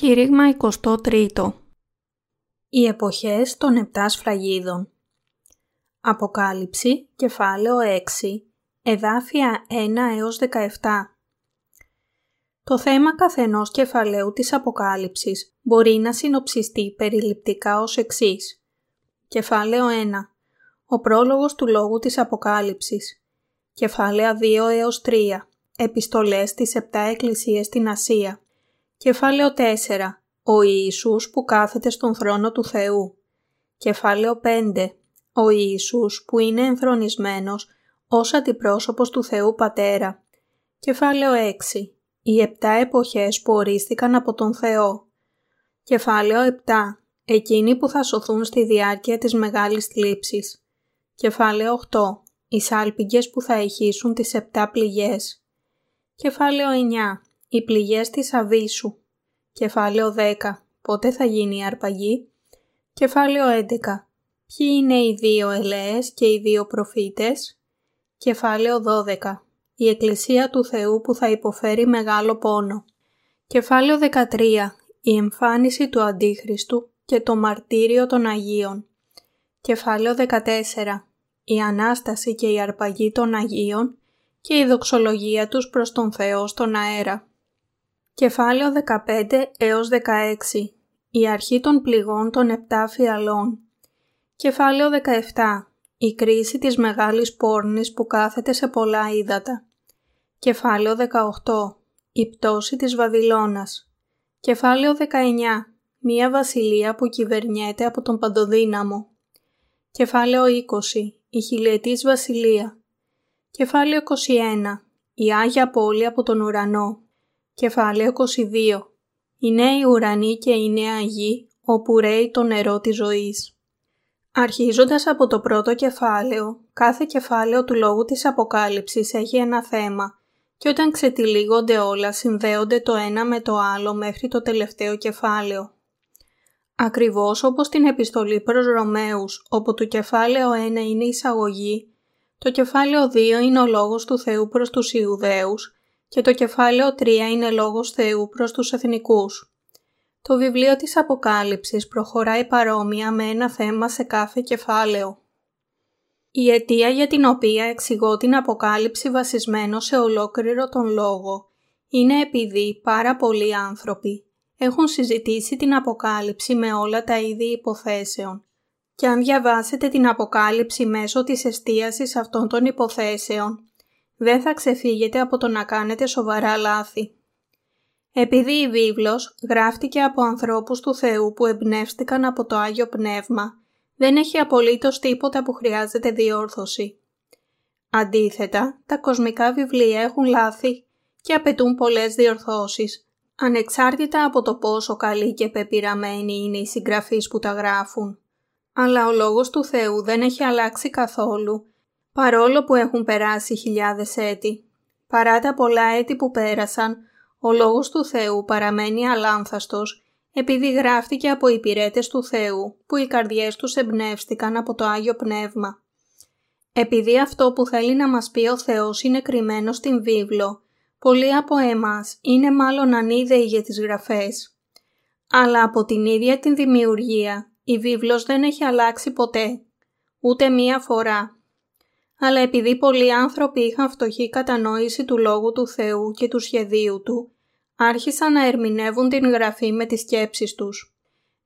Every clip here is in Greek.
Κήρυγμα 23 Οι εποχές των επτά σφραγίδων Αποκάλυψη, κεφάλαιο 6, εδάφια 1 έως 17 Το θέμα καθενός κεφαλαίου της Αποκάλυψης μπορεί να συνοψιστεί περιληπτικά ως εξής. Κεφάλαιο 1. Ο πρόλογος του λόγου της Αποκάλυψης. Κεφάλαια 2 έως 3. Επιστολές της επτά εκκλησίες στην Ασία. Κεφάλαιο 4. Ο Ιησούς που κάθεται στον θρόνο του Θεού. Κεφάλαιο 5. Ο Ιησούς που είναι ενθρονισμένος ως αντιπρόσωπος του Θεού Πατέρα. Κεφάλαιο 6. Οι επτά εποχές που ορίστηκαν από τον Θεό. Κεφάλαιο 7. Εκείνοι που θα σωθούν στη διάρκεια της μεγάλης θλίψης. Κεφάλαιο 8. Οι σάλπιγγες που θα ηχήσουν τις επτά πληγές. Κεφάλαιο 9. Οι πληγές της Αβίσου. Κεφάλαιο 10. Πότε θα γίνει η αρπαγή; Κεφάλαιο 11. Ποιοι είναι οι δύο ελέες και οι δύο προφήτες; Κεφάλαιο 12. Η Εκκλησία του Θεού που θα υποφέρει μεγάλο πόνο. Κεφάλαιο 13. Η εμφάνιση του Αντίχριστου και το μαρτύριο των Αγίων. Κεφάλαιο 14. Η Ανάσταση και η αρπαγή των Αγίων και η δοξολογία τους προς τον Θεό στον αέρα. Κεφάλαιο 15 έως 16 Η αρχή των πληγών των επτά φιαλών. Κεφάλαιο 17 Η κρίση της μεγάλης πόρνης που κάθεται σε πολλά ύδατα. Κεφάλαιο 18 Η πτώση της Βαβυλώνας. Κεφάλαιο 19 Μία βασιλεία που κυβερνιέται από τον Παντοδύναμο. Κεφάλαιο 20 Η χιλιετής βασιλεία. Κεφάλαιο 21 Η Άγια Πόλη από τον ουρανό Κεφάλαιο 22 Η νέη ουρανή και η νέα γη, όπου ρέει το νερό της ζωής. Αρχίζοντας από το πρώτο κεφάλαιο, κάθε κεφάλαιο του λόγου της Αποκάλυψης έχει ένα θέμα και όταν ξετυλίγονται όλα συνδέονται το ένα με το άλλο μέχρι το τελευταίο κεφάλαιο. Ακριβώς όπως την επιστολή προς Ρωμαίους, όπου το κεφάλαιο 1 είναι η εισαγωγή, το κεφάλαιο 2 είναι ο λόγος του Θεού προς τους Ιουδαίους και το κεφάλαιο 3 είναι λόγος Θεού προς τους εθνικούς. Το βιβλίο της Αποκάλυψης προχωράει παρόμοια με ένα θέμα σε κάθε κεφάλαιο. Η αιτία για την οποία εξηγώ την Αποκάλυψη βασισμένο σε ολόκληρο τον λόγο είναι επειδή πάρα πολλοί άνθρωποι έχουν συζητήσει την Αποκάλυψη με όλα τα είδη υποθέσεων και αν διαβάσετε την Αποκάλυψη μέσω της εστίασης αυτών των υποθέσεων δεν θα ξεφύγετε από το να κάνετε σοβαρά λάθη. Επειδή η βίβλος γράφτηκε από ανθρώπους του Θεού που εμπνεύστηκαν από το Άγιο Πνεύμα, δεν έχει απολύτως τίποτα που χρειάζεται διόρθωση. Αντίθετα, τα κοσμικά βιβλία έχουν λάθη και απαιτούν πολλές διορθώσεις, ανεξάρτητα από το πόσο καλή και πεπειραμένοι είναι οι συγγραφείς που τα γράφουν. Αλλά ο Λόγος του Θεού δεν έχει αλλάξει καθόλου παρόλο που έχουν περάσει χιλιάδες έτη. Παρά τα πολλά έτη που πέρασαν, ο Λόγος του Θεού παραμένει αλάνθαστος επειδή γράφτηκε από υπηρέτες του Θεού που οι καρδιές τους εμπνεύστηκαν από το Άγιο Πνεύμα. Επειδή αυτό που θέλει να μας πει ο Θεός είναι κρυμμένο στην βίβλο, πολλοί από εμάς είναι μάλλον ανίδεοι για τις γραφές. Αλλά από την ίδια την δημιουργία, η βίβλος δεν έχει αλλάξει ποτέ, ούτε μία φορά αλλά επειδή πολλοί άνθρωποι είχαν φτωχή κατανόηση του Λόγου του Θεού και του σχεδίου Του, άρχισαν να ερμηνεύουν την Γραφή με τις σκέψεις τους.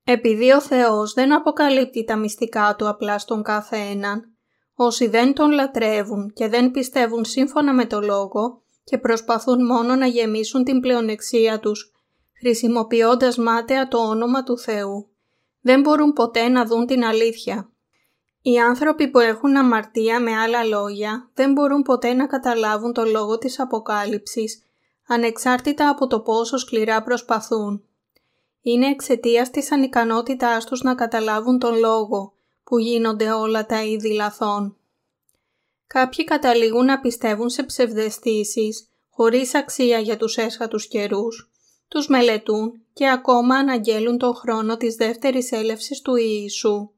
Επειδή ο Θεός δεν αποκαλύπτει τα μυστικά Του απλά στον κάθε έναν, όσοι δεν Τον λατρεύουν και δεν πιστεύουν σύμφωνα με το Λόγο και προσπαθούν μόνο να γεμίσουν την πλεονεξία τους, χρησιμοποιώντας μάταια το όνομα του Θεού, δεν μπορούν ποτέ να δουν την αλήθεια. Οι άνθρωποι που έχουν αμαρτία με άλλα λόγια δεν μπορούν ποτέ να καταλάβουν το λόγο της αποκάλυψης, ανεξάρτητα από το πόσο σκληρά προσπαθούν. Είναι εξαιτίας της ανικανότητάς τους να καταλάβουν τον λόγο που γίνονται όλα τα είδη λαθών. Κάποιοι καταλήγουν να πιστεύουν σε ψευδεστήσεις χωρίς αξία για τους έσχατους καιρούς, τους μελετούν και ακόμα αναγγέλουν τον χρόνο της δεύτερης έλευσης του Ιησού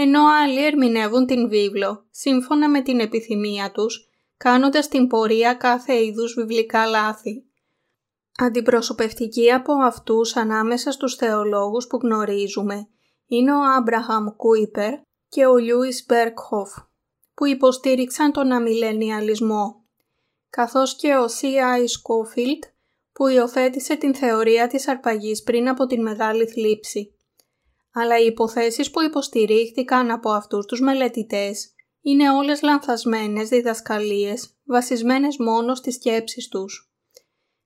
ενώ άλλοι ερμηνεύουν την βίβλο σύμφωνα με την επιθυμία τους, κάνοντας την πορεία κάθε είδους βιβλικά λάθη. Αντιπροσωπευτικοί από αυτούς ανάμεσα στους θεολόγους που γνωρίζουμε είναι ο Άμπραχαμ Κούιπερ και ο Λιούις Μπέρκχοφ, που υποστήριξαν τον αμιλενιαλισμό, καθώς και ο C.I. Σκόφιλτ, που υιοθέτησε την θεωρία της αρπαγής πριν από την Μεγάλη Θλίψη. Αλλά οι υποθέσεις που υποστηρίχθηκαν από αυτούς τους μελετητές είναι όλες λανθασμένες διδασκαλίες, βασισμένες μόνο στις σκέψεις τους.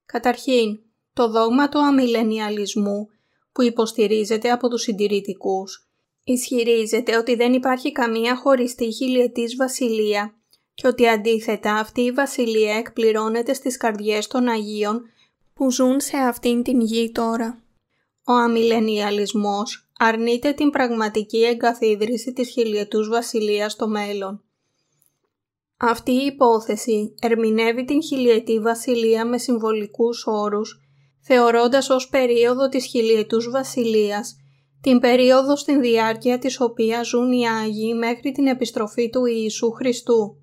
Καταρχήν, το δόγμα του αμιλενιαλισμού που υποστηρίζεται από τους συντηρητικούς ισχυρίζεται ότι δεν υπάρχει καμία χωριστή χιλιετής βασιλεία και ότι αντίθετα αυτή η βασιλεία εκπληρώνεται στις καρδιές των Αγίων που ζουν σε αυτήν την γη τώρα. Ο αμιλενιαλισμός αρνείται την πραγματική εγκαθίδρυση της χιλιετούς βασιλείας στο μέλλον. Αυτή η υπόθεση ερμηνεύει την χιλιετή βασιλεία με συμβολικούς όρους, θεωρώντας ως περίοδο της χιλιετούς βασιλείας την περίοδο στην διάρκεια της οποίας ζουν οι Άγιοι μέχρι την επιστροφή του Ιησού Χριστού.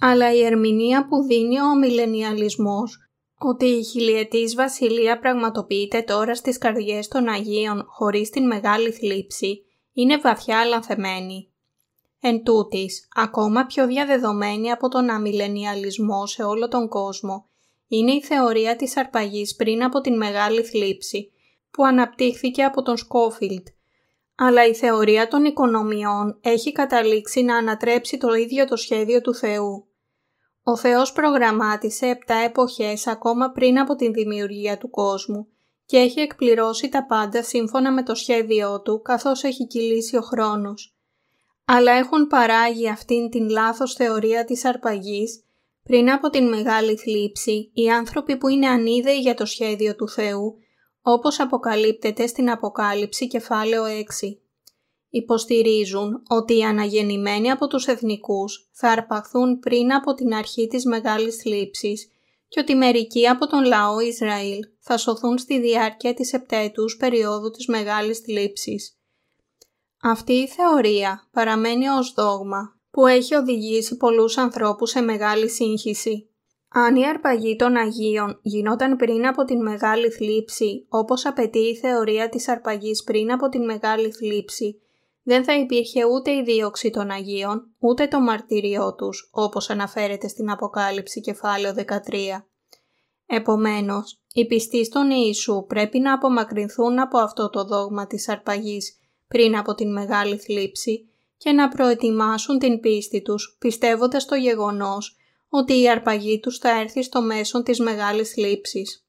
Αλλά η ερμηνεία που δίνει ο μιλενιαλισμός ότι η χιλιετής βασιλεία πραγματοποιείται τώρα στις καρδιές των Αγίων χωρίς την μεγάλη θλίψη είναι βαθιά λανθεμένη. Εν τούτης, ακόμα πιο διαδεδομένη από τον αμιλενιαλισμό σε όλο τον κόσμο, είναι η θεωρία της αρπαγής πριν από την μεγάλη θλίψη, που αναπτύχθηκε από τον Σκόφιλτ. Αλλά η θεωρία των οικονομιών έχει καταλήξει να ανατρέψει το ίδιο το σχέδιο του Θεού. Ο Θεός προγραμμάτισε επτά εποχές ακόμα πριν από την δημιουργία του κόσμου και έχει εκπληρώσει τα πάντα σύμφωνα με το σχέδιό του καθώς έχει κυλήσει ο χρόνος. Αλλά έχουν παράγει αυτήν την λάθος θεωρία της αρπαγής πριν από την μεγάλη θλίψη οι άνθρωποι που είναι ανίδεοι για το σχέδιο του Θεού όπως αποκαλύπτεται στην Αποκάλυψη κεφάλαιο 6 υποστηρίζουν ότι οι αναγεννημένοι από τους εθνικούς θα αρπαχθούν πριν από την αρχή της Μεγάλης Θλίψης και ότι μερικοί από τον λαό Ισραήλ θα σωθούν στη διάρκεια της επτέτους περίοδου της Μεγάλης Θλίψης. Αυτή η θεωρία παραμένει ως δόγμα που έχει οδηγήσει πολλούς ανθρώπους σε μεγάλη σύγχυση. Αν η αρπαγή των Αγίων γινόταν πριν από την Μεγάλη Θλίψη, όπως απαιτεί η θεωρία της αρπαγής πριν από την Μεγάλη Θλίψη, δεν θα υπήρχε ούτε η δίωξη των Αγίων, ούτε το μαρτύριό τους, όπως αναφέρεται στην Αποκάλυψη κεφάλαιο 13. Επομένως, οι πιστοί στον Ιησού πρέπει να απομακρυνθούν από αυτό το δόγμα της αρπαγής πριν από την Μεγάλη Θλίψη και να προετοιμάσουν την πίστη τους πιστεύοντας το γεγονός ότι η αρπαγή τους θα έρθει στο μέσον της Μεγάλης Θλίψης.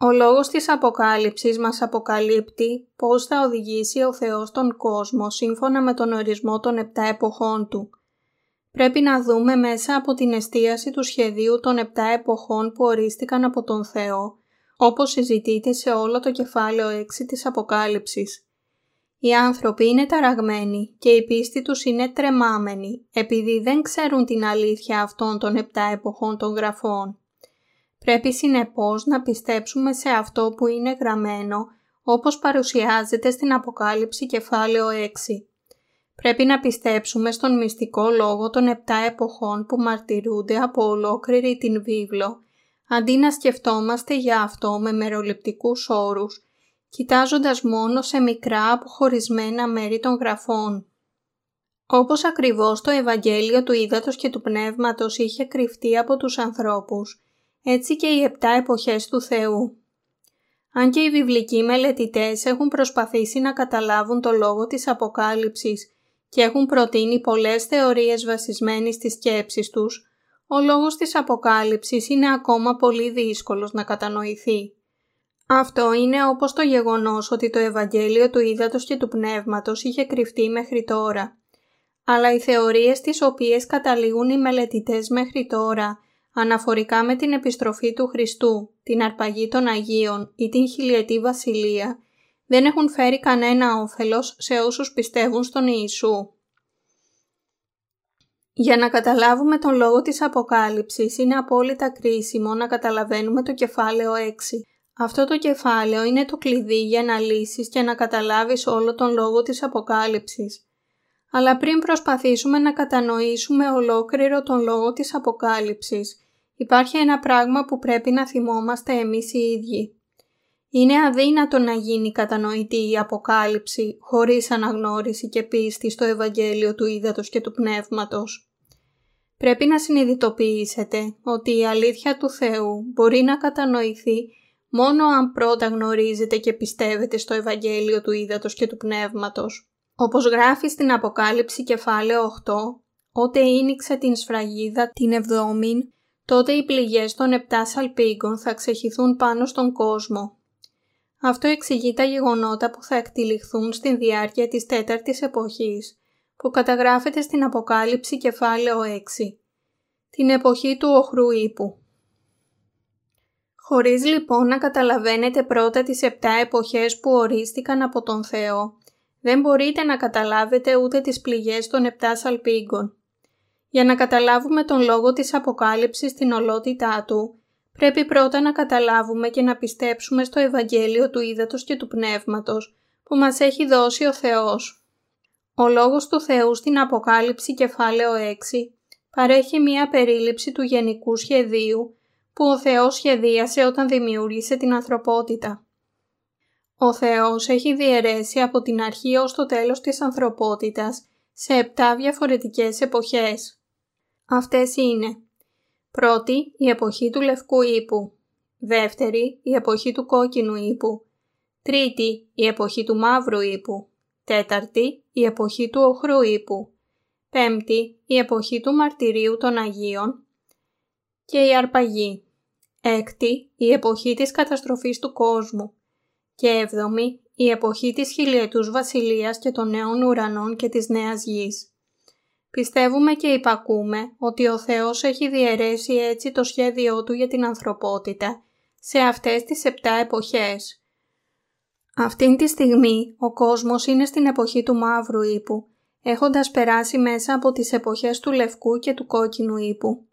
Ο λόγος της Αποκάλυψης μας αποκαλύπτει πώς θα οδηγήσει ο Θεός τον κόσμο σύμφωνα με τον ορισμό των επτά εποχών Του. Πρέπει να δούμε μέσα από την εστίαση του σχεδίου των επτά εποχών που ορίστηκαν από τον Θεό, όπως συζητείται σε όλο το κεφάλαιο 6 της Αποκάλυψης. Οι άνθρωποι είναι ταραγμένοι και η πίστη τους είναι τρεμάμενη επειδή δεν ξέρουν την αλήθεια αυτών των επτά εποχών των γραφών. Πρέπει συνεπώς να πιστέψουμε σε αυτό που είναι γραμμένο όπως παρουσιάζεται στην Αποκάλυψη κεφάλαιο 6. Πρέπει να πιστέψουμε στον μυστικό λόγο των επτά εποχών που μαρτυρούνται από ολόκληρη την βίβλο, αντί να σκεφτόμαστε για αυτό με μεροληπτικούς όρους, κοιτάζοντας μόνο σε μικρά αποχωρισμένα μέρη των γραφών. Όπως ακριβώς το Ευαγγέλιο του Ήδατος και του Πνεύματος είχε κρυφτεί από τους ανθρώπους, έτσι και οι επτά εποχές του Θεού. Αν και οι βιβλικοί μελετητές έχουν προσπαθήσει να καταλάβουν το λόγο της Αποκάλυψης και έχουν προτείνει πολλές θεωρίες βασισμένες στις σκέψεις τους, ο λόγος της Αποκάλυψης είναι ακόμα πολύ δύσκολος να κατανοηθεί. Αυτό είναι όπως το γεγονός ότι το Ευαγγέλιο του Ήδατος και του Πνεύματος είχε κρυφτεί μέχρι τώρα. Αλλά οι θεωρίες τις οποίες καταλήγουν οι μελετητές μέχρι τώρα αναφορικά με την επιστροφή του Χριστού, την αρπαγή των Αγίων ή την χιλιετή βασιλεία, δεν έχουν φέρει κανένα όφελος σε όσους πιστεύουν στον Ιησού. Για να καταλάβουμε τον λόγο της Αποκάλυψης είναι απόλυτα κρίσιμο να καταλαβαίνουμε το κεφάλαιο 6. Αυτό το κεφάλαιο είναι το κλειδί για να λύσεις και να καταλάβεις όλο τον λόγο της Αποκάλυψης. Αλλά πριν προσπαθήσουμε να κατανοήσουμε ολόκληρο τον λόγο της Αποκάλυψης, υπάρχει ένα πράγμα που πρέπει να θυμόμαστε εμείς οι ίδιοι. Είναι αδύνατο να γίνει κατανοητή η Αποκάλυψη χωρίς αναγνώριση και πίστη στο Ευαγγέλιο του Ήδατος και του Πνεύματος. Πρέπει να συνειδητοποιήσετε ότι η αλήθεια του Θεού μπορεί να κατανοηθεί μόνο αν πρώτα γνωρίζετε και πιστεύετε στο Ευαγγέλιο του Ήδατος και του Πνεύματος. Όπως γράφει στην Αποκάλυψη κεφάλαιο 8, «Ότε ίνιξε την σφραγίδα την εβδόμην, τότε οι πληγές των επτά σαλπίγκων θα ξεχυθούν πάνω στον κόσμο αυτό εξηγεί τα γεγονότα που θα εκτυλιχθούν στην διάρκεια της τέταρτης εποχής, που καταγράφεται στην Αποκάλυψη κεφάλαιο 6, την εποχή του οχρού ύπου. Χωρίς λοιπόν να καταλαβαίνετε πρώτα τις επτά εποχές που ορίστηκαν από τον Θεό, δεν μπορείτε να καταλάβετε ούτε τις πληγές των επτά σαλπίγκων. Για να καταλάβουμε τον λόγο της Αποκάλυψης στην ολότητά του, Πρέπει πρώτα να καταλάβουμε και να πιστέψουμε στο Ευαγγέλιο του Ήδατος και του Πνεύματος που μας έχει δώσει ο Θεός. Ο Λόγος του Θεού στην Αποκάλυψη κεφάλαιο 6 παρέχει μία περίληψη του γενικού σχεδίου που ο Θεός σχεδίασε όταν δημιούργησε την ανθρωπότητα. Ο Θεός έχει διαιρέσει από την αρχή ως το τέλος της ανθρωπότητας σε επτά διαφορετικές εποχές. Αυτές είναι Πρώτη, η εποχή του λευκού ύπου. Δεύτερη, η εποχή του κόκκινου ύπου. Τρίτη, η εποχή του μαύρου ύπου. Τέταρτη, η εποχή του οχρού ύπου. Πέμπτη, η εποχή του μαρτυρίου των Αγίων. Και η αρπαγή. Έκτη, η εποχή της καταστροφής του κόσμου. Και έβδομη, η εποχή της χιλιετούς βασιλείας και των νέων ουρανών και της νέας γης. Πιστεύουμε και υπακούμε ότι ο Θεός έχει διαιρέσει έτσι το σχέδιό Του για την ανθρωπότητα σε αυτές τις επτά εποχές. Αυτήν τη στιγμή ο κόσμος είναι στην εποχή του μαύρου ύπου, έχοντας περάσει μέσα από τις εποχές του λευκού και του κόκκινου ύπου.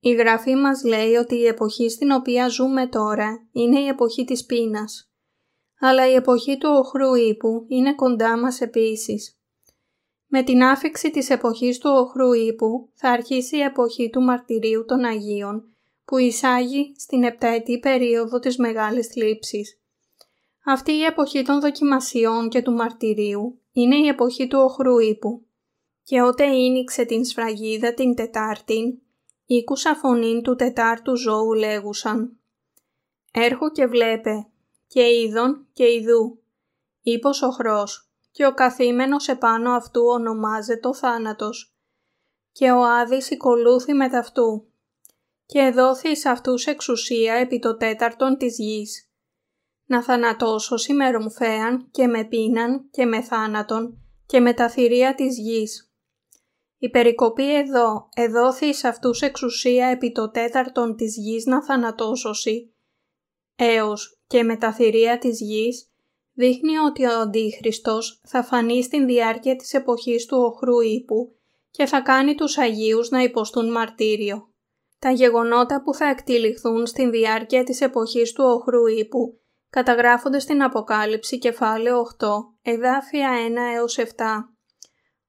Η Γραφή μας λέει ότι η εποχή στην οποία ζούμε τώρα είναι η εποχή της πείνας. Αλλά η εποχή του οχρού ύπου είναι κοντά μας επίσης. Με την άφηξη της εποχής του οχρού ύπου θα αρχίσει η εποχή του μαρτυρίου των Αγίων που εισάγει στην επταετή περίοδο της Μεγάλης Θλίψης. Αυτή η εποχή των δοκιμασιών και του μαρτυρίου είναι η εποχή του οχρού ύπου. Και ότε ίνιξε την σφραγίδα την Τετάρτην, ήκουσα φωνήν του Τετάρτου ζώου λέγουσαν «Έρχω και βλέπε, και είδον και ειδού, ύπος οχρός, και ο καθήμενος επάνω αυτού ονομάζεται ο θάνατος και ο Άδης οικολούθη με ταυτού και εδόθη εις αυτούς εξουσία επί το τέταρτον της γης. Να θανατώσω σήμερον και με πείναν και με θάνατον και με τα θηρία της γης. Η περικοπή εδώ εδόθη εις αυτούς εξουσία επί το τέταρτον της γης να θανατώσωση, έως και με τα θηρία της γης δείχνει ότι ο Αντίχριστος θα φανεί στην διάρκεια της εποχής του οχρού ύπου και θα κάνει τους Αγίους να υποστούν μαρτύριο. Τα γεγονότα που θα εκτυλιχθούν στην διάρκεια της εποχής του οχρού ύπου καταγράφονται στην Αποκάλυψη κεφάλαιο 8, εδάφια 1 έως 7.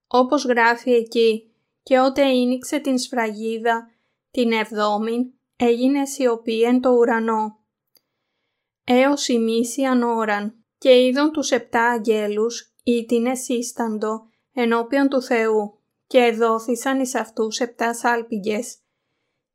Όπως γράφει εκεί «Και ότε ίνιξε την σφραγίδα, την εβδόμην, έγινε σιωπή εν το ουρανό. Έως ημίση ανώραν, και είδον τους επτά αγγέλους ήτινε σύσταντο ενώπιον του Θεού και εδόθησαν εις αυτούς επτά σάλπιγγες.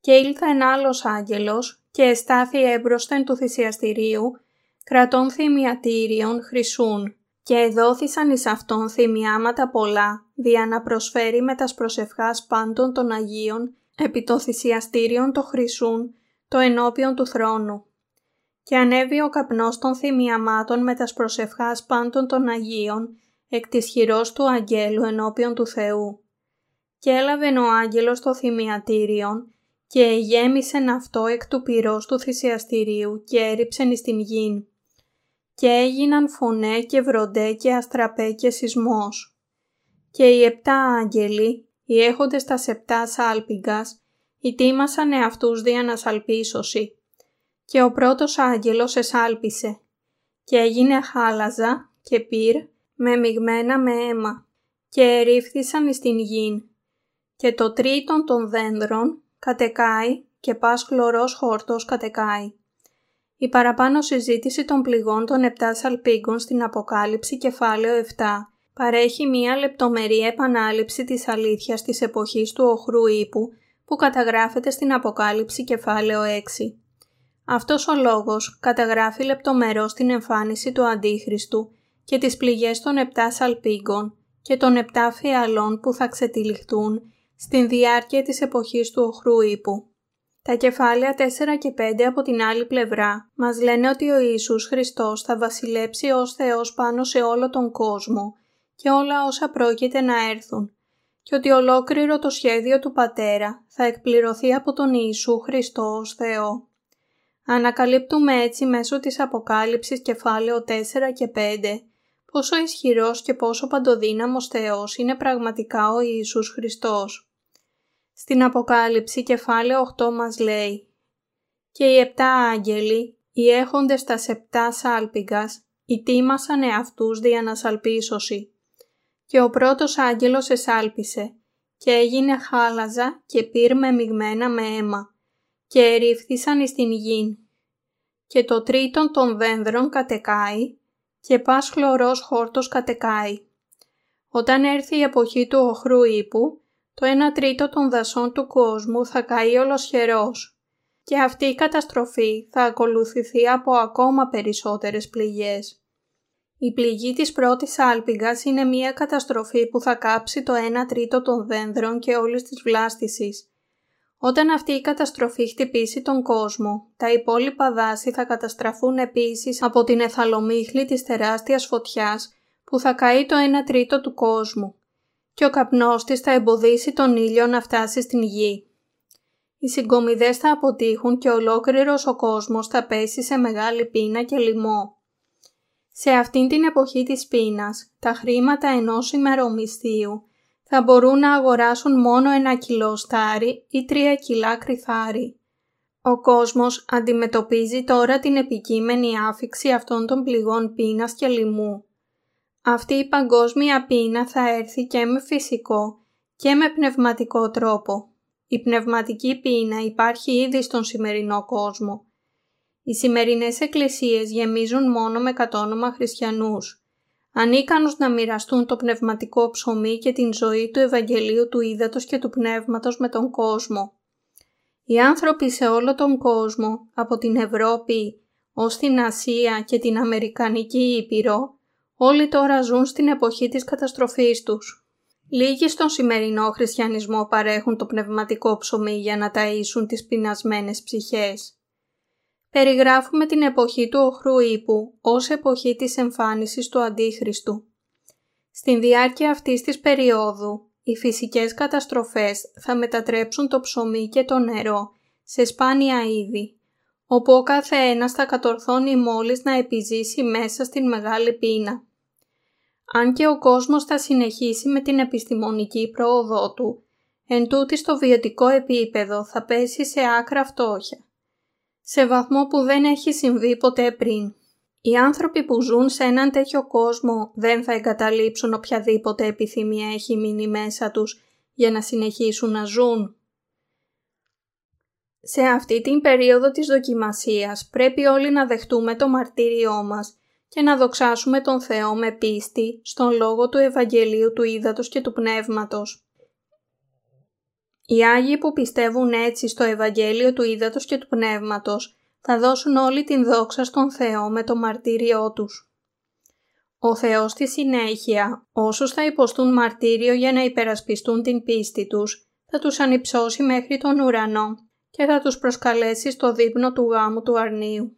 Και ήλθε ένα άλλος άγγελος και εστάθη έμπροσθεν του θυσιαστηρίου κρατών θυμιατήριων χρυσούν και εδόθησαν εις αυτόν θυμιάματα πολλά δια να προσφέρει με τας προσευχάς πάντων των Αγίων επί το θυσιαστήριον το χρυσούν το ενώπιον του θρόνου και ανέβη ο καπνός των θυμιαμάτων με τας προσευχάς πάντων των Αγίων, εκ της χειρός του αγγέλου ενώπιον του Θεού. Και έλαβε ο άγγελος το θυμιατήριον και γέμισεν αυτό εκ του πυρός του θυσιαστηρίου και έριψεν εις την γην. Και έγιναν φωνέ και βροντέ και αστραπέ και σεισμός. Και οι επτά άγγελοι, οι έχοντες τα επτά σάλπιγκας, ητίμασαν εαυτούς δια να σαλπίσωση και ο πρώτος άγγελος εσάλπισε και έγινε χάλαζα και πυρ με μειγμένα με αίμα και ερήφθησαν εις την γην και το τρίτον των δένδρων κατεκάει και πας χλωρός χόρτος κατεκάει. Η παραπάνω συζήτηση των πληγών των επτά σαλπίγκων στην Αποκάλυψη κεφάλαιο 7 παρέχει μία λεπτομερή επανάληψη της αλήθειας της εποχής του οχρού ύπου που καταγράφεται στην Αποκάλυψη κεφάλαιο 6. Αυτός ο λόγος καταγράφει λεπτομερώς την εμφάνιση του Αντίχριστου και τις πληγές των επτά σαλπίγκων και των επτά φιαλών που θα ξετυλιχτούν στην διάρκεια της εποχής του οχρού ύπου. Τα κεφάλαια 4 και 5 από την άλλη πλευρά μας λένε ότι ο Ιησούς Χριστός θα βασιλέψει ως Θεός πάνω σε όλο τον κόσμο και όλα όσα πρόκειται να έρθουν και ότι ολόκληρο το σχέδιο του Πατέρα θα εκπληρωθεί από τον Ιησού Χριστό ως Θεό. Ανακαλύπτουμε έτσι μέσω της Αποκάλυψης κεφάλαιο 4 και 5 πόσο ισχυρός και πόσο παντοδύναμος Θεός είναι πραγματικά ο Ιησούς Χριστός. Στην Αποκάλυψη κεφάλαιο 8 μας λέει «Και οι επτά άγγελοι, οι έχοντες τα σεπτά σάλπιγγας, ητήμασαν εαυτούς δια να σαλπίσωσι. Και ο πρώτος άγγελος εσάλπισε και έγινε χάλαζα και πήρ με μειγμένα με αίμα και ερήφθησαν εις την γην. Και το τρίτον των δένδρων κατεκάει και πας χλωρός χόρτος κατεκάει. Όταν έρθει η εποχή του οχρού ύπου, το 1 τρίτο των δασών του κόσμου θα καεί ολοσχερός και αυτή η καταστροφή θα ακολουθηθεί από ακόμα περισσότερες πληγές. Η πληγή της πρώτης άλπιγγας είναι μια καταστροφή που θα κάψει το 1 τρίτο των δένδρων και όλης της βλάστησης. Όταν αυτή η καταστροφή χτυπήσει τον κόσμο, τα υπόλοιπα δάση θα καταστραφούν επίσης από την εθαλομίχλη της τεράστιας φωτιάς που θα καεί το 1 τρίτο του κόσμου και ο καπνός της θα εμποδίσει τον ήλιο να φτάσει στην γη. Οι συγκομιδές θα αποτύχουν και ολόκληρος ο κόσμος θα πέσει σε μεγάλη πείνα και λοιμό. Σε αυτήν την εποχή της πείνας, τα χρήματα ενός ημερομισθίου θα μπορούν να αγοράσουν μόνο ένα κιλό στάρι ή τρία κιλά κρυθάρι. Ο κόσμος αντιμετωπίζει τώρα την επικείμενη άφηξη αυτών των πληγών πείνας και λοιμού. Αυτή η παγκόσμια πείνα θα έρθει και με φυσικό και με πνευματικό τρόπο. Η πνευματική πείνα υπάρχει ήδη στον σημερινό κόσμο. Οι σημερινές εκκλησίες γεμίζουν μόνο με κατόνομα χριστιανούς. Ανίκανους να μοιραστούν το πνευματικό ψωμί και την ζωή του Ευαγγελίου του Ήδατος και του Πνεύματος με τον κόσμο. Οι άνθρωποι σε όλο τον κόσμο, από την Ευρώπη ως την Ασία και την Αμερικανική Ήπειρο, Όλοι τώρα ζουν στην εποχή της καταστροφής τους. Λίγοι στον σημερινό χριστιανισμό παρέχουν το πνευματικό ψωμί για να ταΐσουν τις πεινασμένες ψυχές. Περιγράφουμε την εποχή του οχρού ύπου ως εποχή της εμφάνισης του Αντίχριστου. Στην διάρκεια αυτής της περίοδου, οι φυσικές καταστροφές θα μετατρέψουν το ψωμί και το νερό σε σπάνια είδη, όπου ο κάθε ένας θα κατορθώνει μόλις να επιζήσει μέσα στην μεγάλη πείνα. Αν και ο κόσμος θα συνεχίσει με την επιστημονική πρόοδό του, εν τούτη στο βιωτικό επίπεδο θα πέσει σε άκρα φτώχεια, σε βαθμό που δεν έχει συμβεί ποτέ πριν. Οι άνθρωποι που ζουν σε έναν τέτοιο κόσμο δεν θα εγκαταλείψουν οποιαδήποτε επιθυμία έχει μείνει μέσα τους για να συνεχίσουν να ζουν. Σε αυτή την περίοδο της δοκιμασίας πρέπει όλοι να δεχτούμε το μαρτύριό μας και να δοξάσουμε τον Θεό με πίστη στον λόγο του Ευαγγελίου του Ήδατος και του Πνεύματος. Οι Άγιοι που πιστεύουν έτσι στο Ευαγγέλιο του Ήδατος και του Πνεύματος θα δώσουν όλη την δόξα στον Θεό με το μαρτύριό τους. Ο Θεός στη συνέχεια, όσους θα υποστούν μαρτύριο για να υπερασπιστούν την πίστη τους, θα τους ανυψώσει μέχρι τον ουρανό και θα τους προσκαλέσει στο δείπνο του γάμου του αρνίου.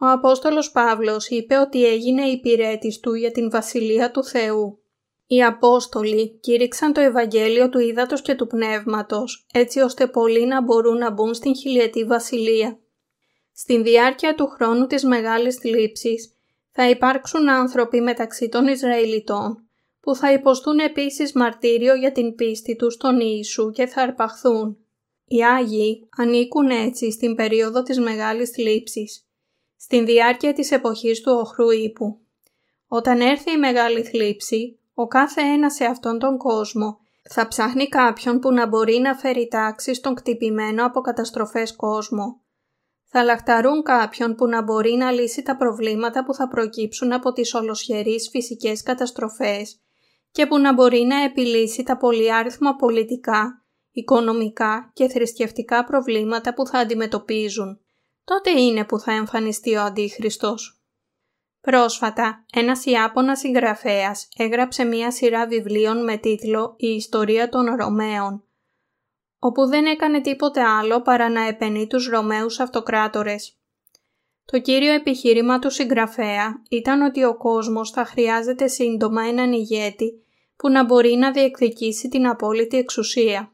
Ο Απόστολος Παύλος είπε ότι έγινε υπηρέτης του για την Βασιλεία του Θεού. Οι Απόστολοι κήρυξαν το Ευαγγέλιο του Ήδατος και του Πνεύματος, έτσι ώστε πολλοί να μπορούν να μπουν στην χιλιετή Βασιλεία. Στην διάρκεια του χρόνου της Μεγάλης Θλίψης θα υπάρξουν άνθρωποι μεταξύ των Ισραηλιτών που θα υποστούν επίσης μαρτύριο για την πίστη τους στον Ιησού και θα αρπαχθούν. Οι Άγιοι ανήκουν έτσι στην περίοδο της Μεγάλης Θλίψης, στην διάρκεια της εποχής του οχρού ύπου. Όταν έρθει η Μεγάλη Θλίψη, ο κάθε ένας σε αυτόν τον κόσμο Θα ψάχνει κάποιον που να μπορεί να φέρει τάξη στον κτυπημένο από καταστροφές κόσμο. Θα λαχταρούν κάποιον που να μπορεί να λύσει τα προβλήματα που θα προκύψουν από τις ολοσχερείς φυσικές καταστροφές και που να μπορεί να επιλύσει τα πολυάριθμα πολιτικά, οικονομικά και θρησκευτικά προβλήματα που θα αντιμετωπίζουν. Τότε είναι που θα εμφανιστεί ο Αντίχριστος. Πρόσφατα, ένας Ιάπωνας συγγραφέας έγραψε μία σειρά βιβλίων με τίτλο «Η ιστορία των Ρωμαίων», όπου δεν έκανε τίποτε άλλο παρά να επενεί τους Ρωμαίους αυτοκράτορες. Το κύριο επιχείρημα του συγγραφέα ήταν ότι ο κόσμος θα χρειάζεται σύντομα έναν ηγέτη που να μπορεί να διεκδικήσει την απόλυτη εξουσία.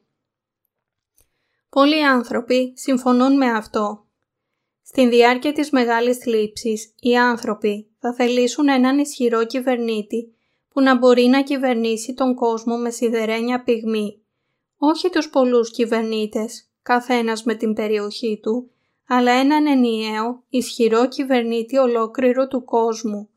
Πολλοί άνθρωποι συμφωνούν με αυτό. Στην διάρκεια της μεγάλης θλίψης, οι άνθρωποι θα θελήσουν έναν ισχυρό κυβερνήτη που να μπορεί να κυβερνήσει τον κόσμο με σιδερένια πυγμή. Όχι τους πολλούς κυβερνήτες, καθένας με την περιοχή του, αλλά έναν ενιαίο, ισχυρό κυβερνήτη ολόκληρου του κόσμου.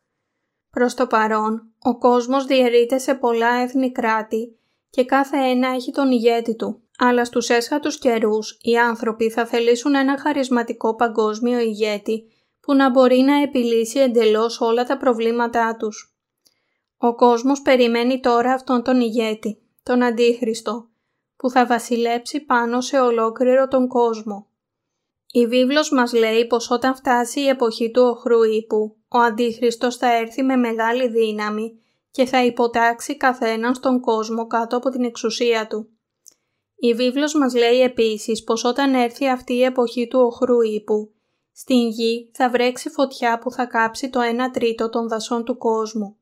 Προς το παρόν, ο κόσμος διαιρείται σε πολλά έθνη κράτη και κάθε ένα έχει τον ηγέτη του. Αλλά στους έσχατους καιρούς οι άνθρωποι θα θελήσουν ένα χαρισματικό παγκόσμιο ηγέτη που να μπορεί να επιλύσει εντελώς όλα τα προβλήματά τους. Ο κόσμος περιμένει τώρα αυτόν τον ηγέτη, τον Αντίχριστο, που θα βασιλέψει πάνω σε ολόκληρο τον κόσμο. Η βίβλος μας λέει πως όταν φτάσει η εποχή του οχρού ύπου, ο Αντίχριστος θα έρθει με μεγάλη δύναμη και θα υποτάξει καθέναν στον κόσμο κάτω από την εξουσία του. Η βίβλος μας λέει επίσης πως όταν έρθει αυτή η εποχή του οχρού ύπου, στην γη θα βρέξει φωτιά που θα κάψει το 1 τρίτο των δασών του κόσμου.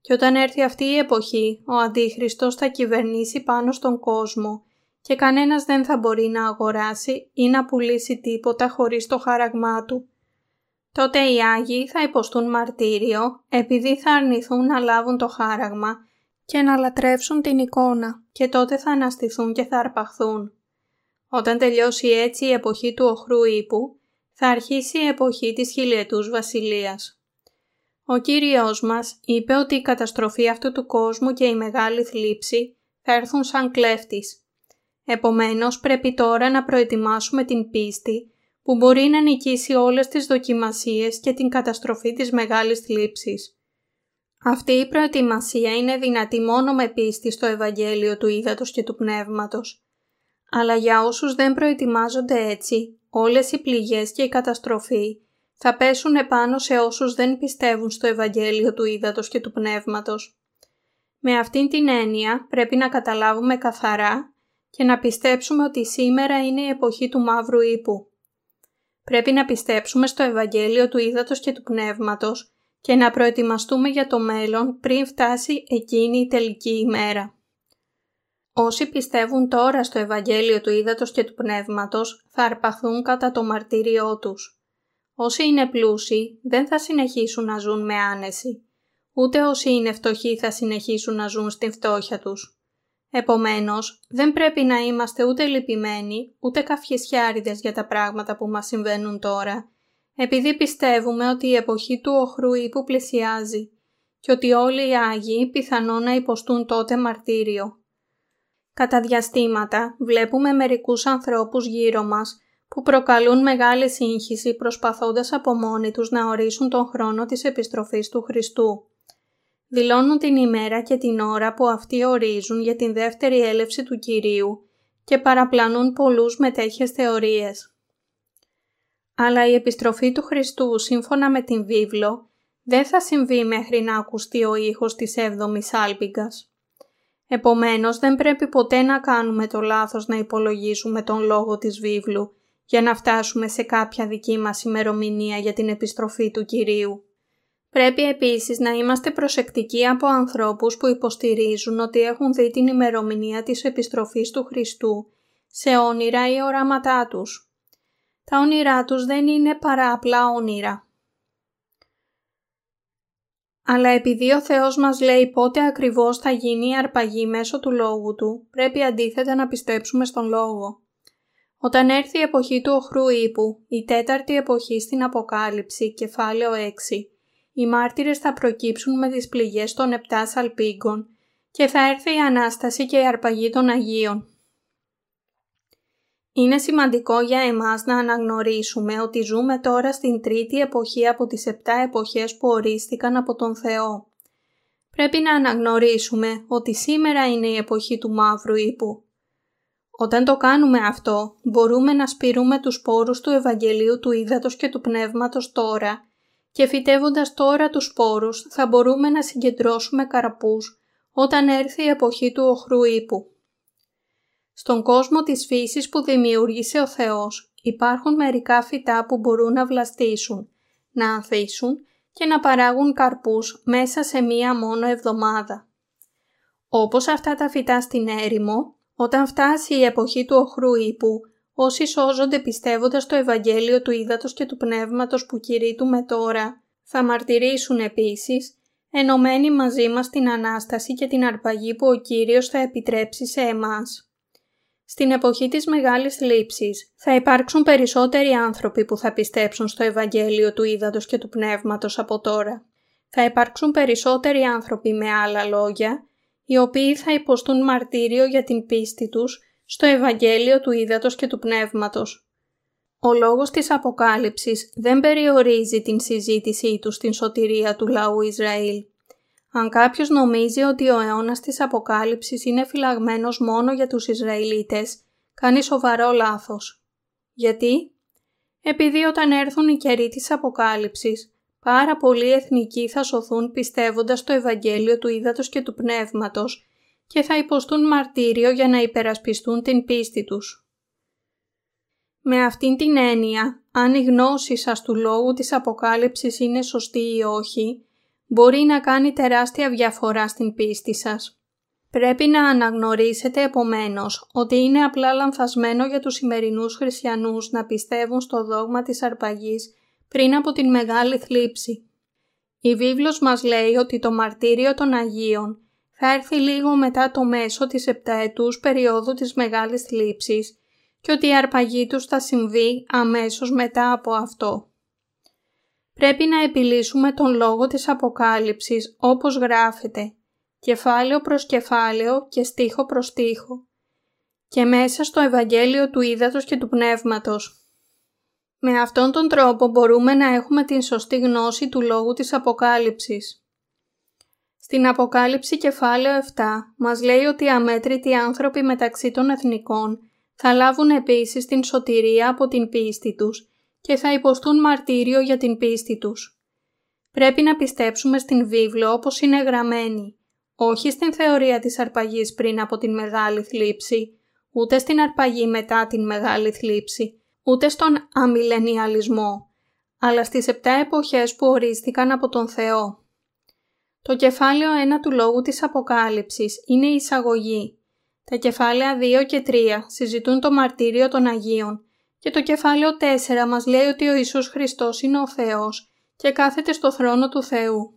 Και όταν έρθει αυτή η εποχή, ο Αντίχριστος θα κυβερνήσει πάνω στον κόσμο και κανένας δεν θα μπορεί να αγοράσει ή να πουλήσει τίποτα χωρίς το χάραγμά του. Τότε οι Άγιοι θα υποστούν μαρτύριο επειδή θα αρνηθούν να λάβουν το χάραγμα και να λατρεύσουν την εικόνα και τότε θα αναστηθούν και θα αρπαχθούν. Όταν τελειώσει έτσι η εποχή του οχρού ύπου, θα αρχίσει η εποχή της χιλιετούς βασιλείας. Ο Κύριος μας είπε ότι η καταστροφή αυτού του κόσμου και η μεγάλη θλίψη θα έρθουν σαν κλέφτης. Επομένως πρέπει τώρα να προετοιμάσουμε την πίστη που μπορεί να νικήσει όλες τις δοκιμασίες και την καταστροφή της μεγάλης θλίψης. Αυτή η προετοιμασία είναι δυνατή μόνο με πίστη στο Ευαγγέλιο του Ήδατος και του Πνεύματος. Αλλά για όσους δεν προετοιμάζονται έτσι, όλες οι πληγές και η καταστροφή θα πέσουν επάνω σε όσους δεν πιστεύουν στο Ευαγγέλιο του Ήδατος και του Πνεύματος. Με αυτήν την έννοια πρέπει να καταλάβουμε καθαρά και να πιστέψουμε ότι σήμερα είναι η εποχή του μαύρου ύπου. Πρέπει να πιστέψουμε στο Ευαγγέλιο του Ήδατος και του Πνεύματος και να προετοιμαστούμε για το μέλλον πριν φτάσει εκείνη η τελική ημέρα. Όσοι πιστεύουν τώρα στο Ευαγγέλιο του Ήδατος και του Πνεύματος θα αρπαθούν κατά το μαρτύριό τους. Όσοι είναι πλούσιοι δεν θα συνεχίσουν να ζουν με άνεση, ούτε όσοι είναι φτωχοί θα συνεχίσουν να ζουν στην φτώχεια τους. Επομένως, δεν πρέπει να είμαστε ούτε λυπημένοι, ούτε καυχισιάριδες για τα πράγματα που μας συμβαίνουν τώρα, επειδή πιστεύουμε ότι η εποχή του οχρού ύπου πλησιάζει και ότι όλοι οι Άγιοι πιθανόν να υποστούν τότε μαρτύριο. Κατά διαστήματα βλέπουμε μερικούς ανθρώπους γύρω μας που προκαλούν μεγάλη σύγχυση προσπαθώντας από μόνοι τους να ορίσουν τον χρόνο της επιστροφής του Χριστού. Δηλώνουν την ημέρα και την ώρα που αυτοί ορίζουν για την δεύτερη έλευση του Κυρίου και παραπλανούν πολλούς μετέχειες θεωρίες. Αλλά η επιστροφή του Χριστού σύμφωνα με την βίβλο δεν θα συμβεί μέχρι να ακουστεί ο ήχος της έβδομης άλπιγκας. Επομένως δεν πρέπει ποτέ να κάνουμε το λάθος να υπολογίσουμε τον λόγο της βίβλου για να φτάσουμε σε κάποια δική μας ημερομηνία για την επιστροφή του Κυρίου. Πρέπει επίσης να είμαστε προσεκτικοί από ανθρώπους που υποστηρίζουν ότι έχουν δει την ημερομηνία της επιστροφής του Χριστού σε όνειρα ή οράματά τους τα όνειρά τους δεν είναι παρά απλά όνειρα. Αλλά επειδή ο Θεός μας λέει πότε ακριβώς θα γίνει η αρπαγή μέσω του Λόγου Του, πρέπει αντίθετα να πιστέψουμε στον Λόγο. Όταν έρθει η εποχή του οχρού ύπου, η τέταρτη εποχή στην Αποκάλυψη, κεφάλαιο 6, οι μάρτυρες θα προκύψουν με τις πληγές των επτά σαλπίγκων και θα έρθει η Ανάσταση και η αρπαγή των Αγίων. Είναι σημαντικό για εμάς να αναγνωρίσουμε ότι ζούμε τώρα στην τρίτη εποχή από τις επτά εποχές που ορίστηκαν από τον Θεό. Πρέπει να αναγνωρίσουμε ότι σήμερα είναι η εποχή του μαύρου ύπου. Όταν το κάνουμε αυτό, μπορούμε να σπηρούμε τους πόρους του Ευαγγελίου του Ήδατος και του Πνεύματος τώρα και φυτεύοντας τώρα τους σπόρους θα μπορούμε να συγκεντρώσουμε καρπούς όταν έρθει η εποχή του οχρού ύπου. Στον κόσμο της φύσης που δημιούργησε ο Θεός υπάρχουν μερικά φυτά που μπορούν να βλαστήσουν, να ανθίσουν και να παράγουν καρπούς μέσα σε μία μόνο εβδομάδα. Όπως αυτά τα φυτά στην έρημο, όταν φτάσει η εποχή του οχρού ύπου, όσοι σώζονται πιστεύοντας το Ευαγγέλιο του Ήδατος και του Πνεύματος που κηρύττουμε τώρα, θα μαρτυρήσουν επίσης, ενωμένοι μαζί μας την Ανάσταση και την αρπαγή που ο Κύριος θα επιτρέψει σε εμάς. Στην εποχή της Μεγάλης Λήψης θα υπάρξουν περισσότεροι άνθρωποι που θα πιστέψουν στο Ευαγγέλιο του Ήδατος και του Πνεύματος από τώρα. Θα υπάρξουν περισσότεροι άνθρωποι με άλλα λόγια, οι οποίοι θα υποστούν μαρτύριο για την πίστη τους στο Ευαγγέλιο του Ήδατος και του Πνεύματος. Ο λόγος της Αποκάλυψης δεν περιορίζει την συζήτησή τους στην σωτηρία του λαού Ισραήλ. Αν κάποιος νομίζει ότι ο αιώνας της Αποκάλυψης είναι φυλαγμένος μόνο για τους Ισραηλίτες, κάνει σοβαρό λάθος. Γιατί; Επειδή όταν έρθουν οι καιροί της Αποκάλυψης, πάρα πολλοί εθνικοί θα σωθούν πιστεύοντας το Ευαγγέλιο του Ήδατος και του Πνεύματος και θα υποστούν μαρτύριο για να υπερασπιστούν την πίστη τους. Με αυτήν την έννοια, αν η γνώση σας του λόγου της Αποκάλυψης είναι σωστή ή όχι, μπορεί να κάνει τεράστια διαφορά στην πίστη σας. Πρέπει να αναγνωρίσετε επομένως ότι είναι απλά λανθασμένο για τους σημερινούς χριστιανούς να πιστεύουν στο δόγμα της αρπαγής πριν από την Μεγάλη Θλίψη. Η βίβλος μας λέει ότι το μαρτύριο των Αγίων θα έρθει λίγο μετά το μέσο της επταετούς περίοδου της Μεγάλης Θλίψης και ότι η αρπαγή τους θα συμβεί αμέσως μετά από αυτό. Πρέπει να επιλύσουμε τον λόγο της Αποκάλυψης όπως γράφεται, κεφάλαιο προς κεφάλαιο και στίχο προς στίχο και μέσα στο Ευαγγέλιο του Ήδατος και του Πνεύματος. Με αυτόν τον τρόπο μπορούμε να έχουμε την σωστή γνώση του λόγου της Αποκάλυψης. Στην Αποκάλυψη κεφάλαιο 7 μας λέει ότι οι αμέτρητοι άνθρωποι μεταξύ των εθνικών θα λάβουν επίσης την σωτηρία από την πίστη τους και θα υποστούν μαρτύριο για την πίστη τους. Πρέπει να πιστέψουμε στην βίβλο όπως είναι γραμμένη, όχι στην θεωρία της αρπαγής πριν από την μεγάλη θλίψη, ούτε στην αρπαγή μετά την μεγάλη θλίψη, ούτε στον αμιλενιαλισμό, αλλά στις επτά εποχές που ορίστηκαν από τον Θεό. Το κεφάλαιο 1 του λόγου της Αποκάλυψης είναι η εισαγωγή. Τα κεφάλαια 2 και 3 συζητούν το μαρτύριο των Αγίων και το κεφάλαιο 4 μας λέει ότι ο Ιησούς Χριστός είναι ο Θεός και κάθεται στο θρόνο του Θεού.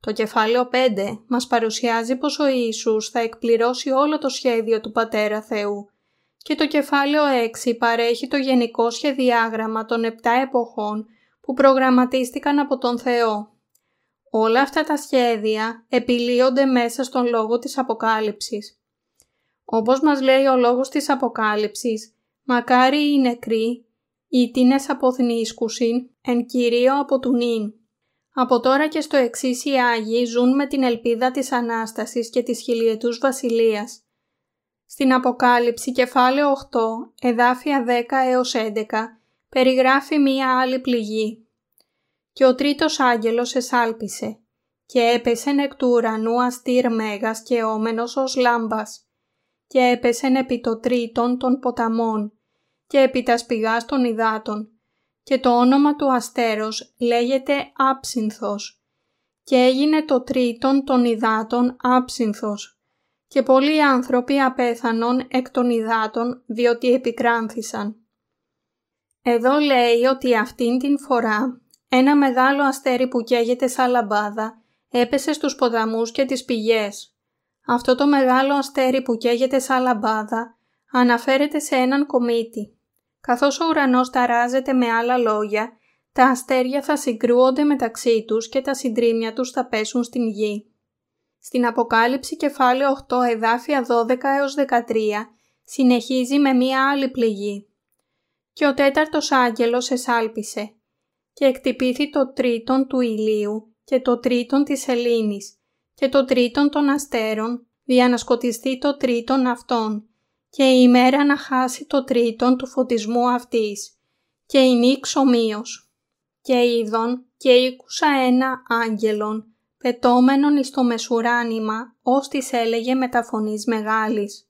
Το κεφάλαιο 5 μας παρουσιάζει πως ο Ιησούς θα εκπληρώσει όλο το σχέδιο του Πατέρα Θεού και το κεφάλαιο 6 παρέχει το γενικό σχεδιάγραμμα των 7 εποχών που προγραμματίστηκαν από τον Θεό. Όλα αυτά τα σχέδια επιλύονται μέσα στον λόγο της Αποκάλυψης. Όπως μας λέει ο λόγος της Αποκάλυψης, Μακάρι οι νεκροί, οι τίνες αποθνίσκουσιν, εν κυρίω από του νυν. Από τώρα και στο εξής οι Άγιοι ζουν με την ελπίδα της Ανάστασης και της χιλιετούς βασιλείας. Στην Αποκάλυψη κεφάλαιο 8, εδάφια 10 έως 11, περιγράφει μία άλλη πληγή. Και ο τρίτος άγγελος εσάλπισε και έπεσε εκ του ουρανού αστήρ μέγας και όμενος ως λάμπας και έπεσεν επί το τρίτον των ποταμών και επί τα σπηγάς των υδάτων. Και το όνομα του αστέρος λέγεται Άψυνθος. Και έγινε το τρίτον των υδάτων Άψυνθος. Και πολλοί άνθρωποι απέθανον εκ των υδάτων διότι επικράνθησαν. Εδώ λέει ότι αυτήν την φορά ένα μεγάλο αστέρι που καίγεται σαν λαμπάδα έπεσε στους ποταμούς και τις πηγές αυτό το μεγάλο αστέρι που καίγεται σαν λαμπάδα αναφέρεται σε έναν κομίτη. Καθώς ο ουρανός ταράζεται με άλλα λόγια, τα αστέρια θα συγκρούονται μεταξύ τους και τα συντρίμια τους θα πέσουν στην γη. Στην Αποκάλυψη κεφάλαιο 8 εδάφια 12 έως 13 συνεχίζει με μία άλλη πληγή. Και ο τέταρτος άγγελος εσάλπισε και εκτυπήθη το τρίτον του ηλίου και το τρίτον της σελήνης και το τρίτον των αστέρων δια να σκοτιστεί το τρίτον αυτών και η ημέρα να χάσει το τρίτον του φωτισμού αυτής και η νύξ ομοίως. Και είδον και ήκουσα ένα άγγελον πετώμενον εις το μεσουράνημα, ως της έλεγε με τα φωνής μεγάλης.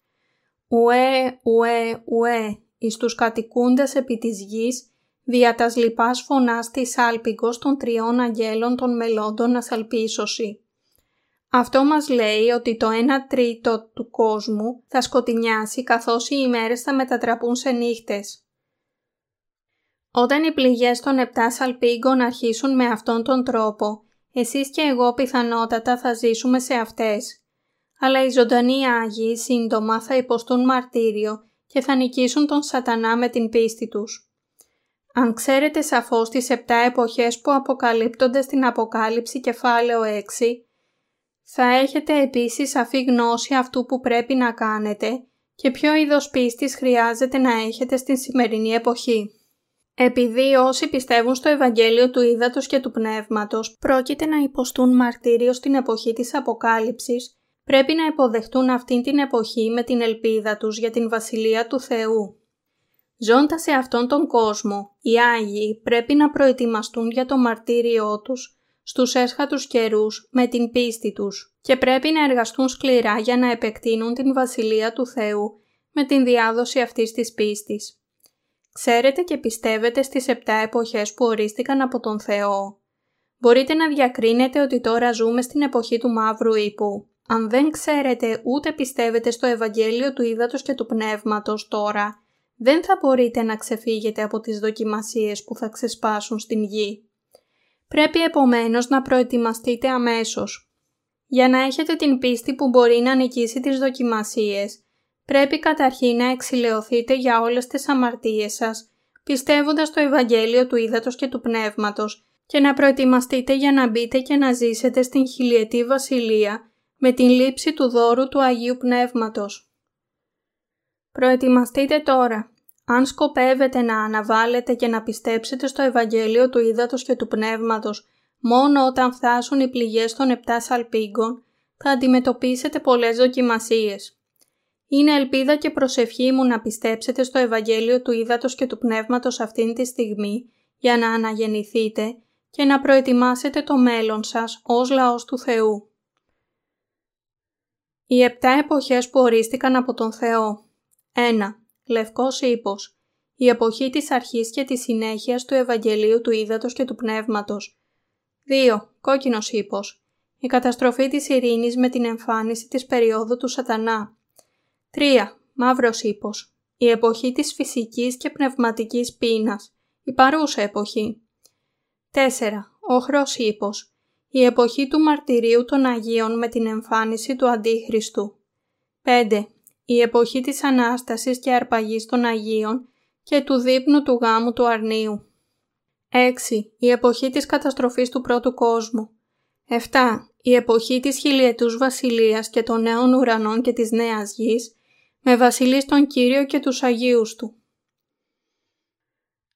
Ουέ, ουέ, ουέ, εις τους κατοικούντες επί της γης, δια τας λοιπάς φωνάς της άλπικος των τριών αγγέλων των μελώντων ασαλπίσωση. Αυτό μας λέει ότι το 1 τρίτο του κόσμου θα σκοτεινιάσει καθώς οι ημέρες θα μετατραπούν σε νύχτες. Όταν οι πληγές των επτά σαλπίγκων αρχίσουν με αυτόν τον τρόπο, εσείς και εγώ πιθανότατα θα ζήσουμε σε αυτές. Αλλά οι ζωντανοί Άγιοι σύντομα θα υποστούν μαρτύριο και θα νικήσουν τον σατανά με την πίστη τους. Αν ξέρετε σαφώς τις επτά εποχές που αποκαλύπτονται στην Αποκάλυψη κεφάλαιο 6, θα έχετε επίσης σαφή γνώση αυτού που πρέπει να κάνετε και ποιο είδος πίστης χρειάζεται να έχετε στην σημερινή εποχή. Επειδή όσοι πιστεύουν στο Ευαγγέλιο του Ήδατος και του Πνεύματος πρόκειται να υποστούν μαρτύριο στην εποχή της Αποκάλυψης, πρέπει να υποδεχτούν αυτήν την εποχή με την ελπίδα τους για την Βασιλεία του Θεού. Ζώντας σε αυτόν τον κόσμο, οι Άγιοι πρέπει να προετοιμαστούν για το μαρτύριό τους στους έσχατους καιρούς με την πίστη τους και πρέπει να εργαστούν σκληρά για να επεκτείνουν την Βασιλεία του Θεού με την διάδοση αυτής της πίστης. Ξέρετε και πιστεύετε στις επτά εποχές που ορίστηκαν από τον Θεό. Μπορείτε να διακρίνετε ότι τώρα ζούμε στην εποχή του μαύρου ύπου. Αν δεν ξέρετε ούτε πιστεύετε στο Ευαγγέλιο του Ήδατος και του Πνεύματος τώρα, δεν θα μπορείτε να ξεφύγετε από τις δοκιμασίες που θα ξεσπάσουν στην γη. Πρέπει επομένως να προετοιμαστείτε αμέσως. Για να έχετε την πίστη που μπορεί να νικήσει τις δοκιμασίες, πρέπει καταρχήν να εξηλαιωθείτε για όλες τις αμαρτίες σας, πιστεύοντας το Ευαγγέλιο του Ήδατος και του Πνεύματος και να προετοιμαστείτε για να μπείτε και να ζήσετε στην χιλιετή βασιλεία με την λήψη του δώρου του Αγίου Πνεύματος. Προετοιμαστείτε τώρα. Αν σκοπεύετε να αναβάλλετε και να πιστέψετε στο Ευαγγέλιο του Ήδατος και του Πνεύματος μόνο όταν φτάσουν οι πληγές των επτά σαλπίγκων, θα αντιμετωπίσετε πολλές δοκιμασίες. Είναι ελπίδα και προσευχή μου να πιστέψετε στο Ευαγγέλιο του Ήδατος και του Πνεύματος αυτήν τη στιγμή για να αναγεννηθείτε και να προετοιμάσετε το μέλλον σας ως λαός του Θεού. Οι επτά εποχές που ορίστηκαν από τον Θεό 1. Λευκός ύπος Η εποχή της αρχής και της συνέχειας του Ευαγγελίου του Ήδατος και του Πνεύματος 2. Κόκκινος ύπος Η καταστροφή της ειρήνης με την εμφάνιση της περίοδου του σατανά 3. Μαύρος ύπος. Η εποχή της φυσικής και πνευματικής πείνας. Η παρούσα εποχή. 4. Όχρος ύπος. Η εποχή του μαρτυρίου των Αγίων με την εμφάνιση του Αντίχριστου. 5. Η εποχή της Ανάστασης και αρπαγής των Αγίων και του δείπνου του γάμου του Αρνίου. 6. Η εποχή της καταστροφής του πρώτου κόσμου. 7. Η εποχή της χιλιετούς βασιλείας και των νέων ουρανών και της νέας γης με βασιλείς τον Κύριο και τους Αγίους Του.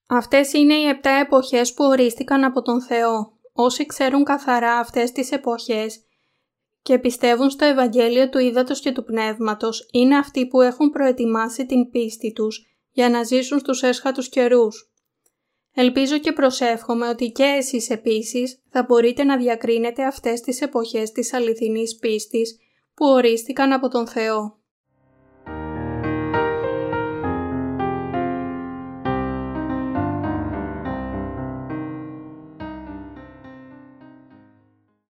Αυτές είναι οι επτά εποχές που ορίστηκαν από τον Θεό. Όσοι ξέρουν καθαρά αυτές τις εποχές και πιστεύουν στο Ευαγγέλιο του Ήδατος και του Πνεύματος, είναι αυτοί που έχουν προετοιμάσει την πίστη τους για να ζήσουν στους έσχατους καιρούς. Ελπίζω και προσεύχομαι ότι και εσείς επίσης θα μπορείτε να διακρίνετε αυτές τις εποχές της αληθινής πίστης που ορίστηκαν από τον Θεό.